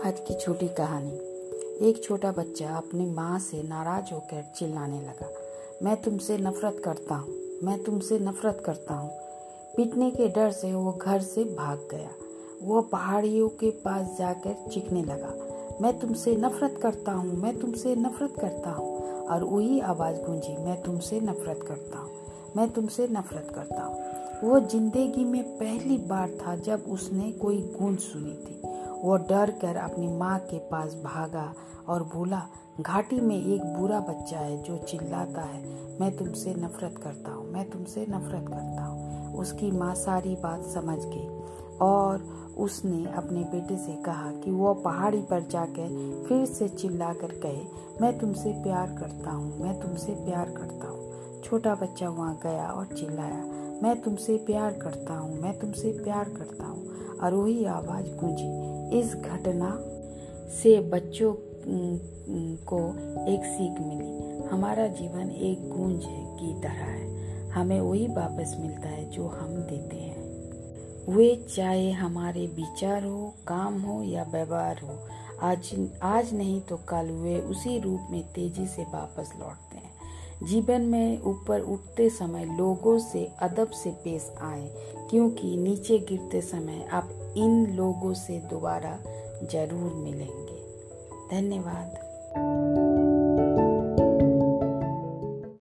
आज की छोटी कहानी। एक छोटा बच्चा अपनी माँ से नाराज़ होकर चिल्लाने लगा, मैं तुमसे नफरत करता हूँ, मैं तुमसे नफरत करता हूँ। पीटने के डर से वो घर से भाग गया। वो पहाड़ियों के पास जाकर चीखने लगा, मैं तुमसे नफरत करता हूँ, मैं तुमसे नफरत करता हूँ। और वही आवाज़ गूंजी, मैं तुमसे नफरत करता हूँ, मैं तुमसे नफरत करता हूँ। वो ज़िंदगी में पहली बार था जब उसने कोई गूंज सुनी थी। वो डर कर अपनी माँ के पास भागा और बोला, घाटी में एक बुरा बच्चा है जो चिल्लाता है। मैं तुमसे नफरत करता हूँ, मैं तुमसे नफरत करता हूँ। उसकी माँ सारी बात समझ गई और उसने अपने बेटे से कहा कि वो पहाड़ी पर जाकर फिर से चिल्ला कर कहे, मैं तुमसे प्यार करता हूँ, मैं तुमसे प्यार करता हूँ। छोटा बच्चा वहाँ गया और चिल्लाया, मैं तुमसे प्यार करता हूँ, मैं तुमसे प्यार करता हूँ। और वही आवाज़ गूंजी, इस घटना से बच्चों को एक सीख मिली। हमारा जीवन एक गूंज की तरह है। हमें वही वापस मिलता है जो हम देते हैं। वे चाहे हमारे विचार हो, काम हो या व्यवहार हो, आज आज नहीं तो कल वे उसी रूप में तेज़ी से वापस लौटते जीवन में ऊपर उठते समय लोगों से अदब से पेश आए, क्योंकि नीचे गिरते समय आप इन लोगों से दोबारा ज़रूर मिलेंगे। धन्यवाद।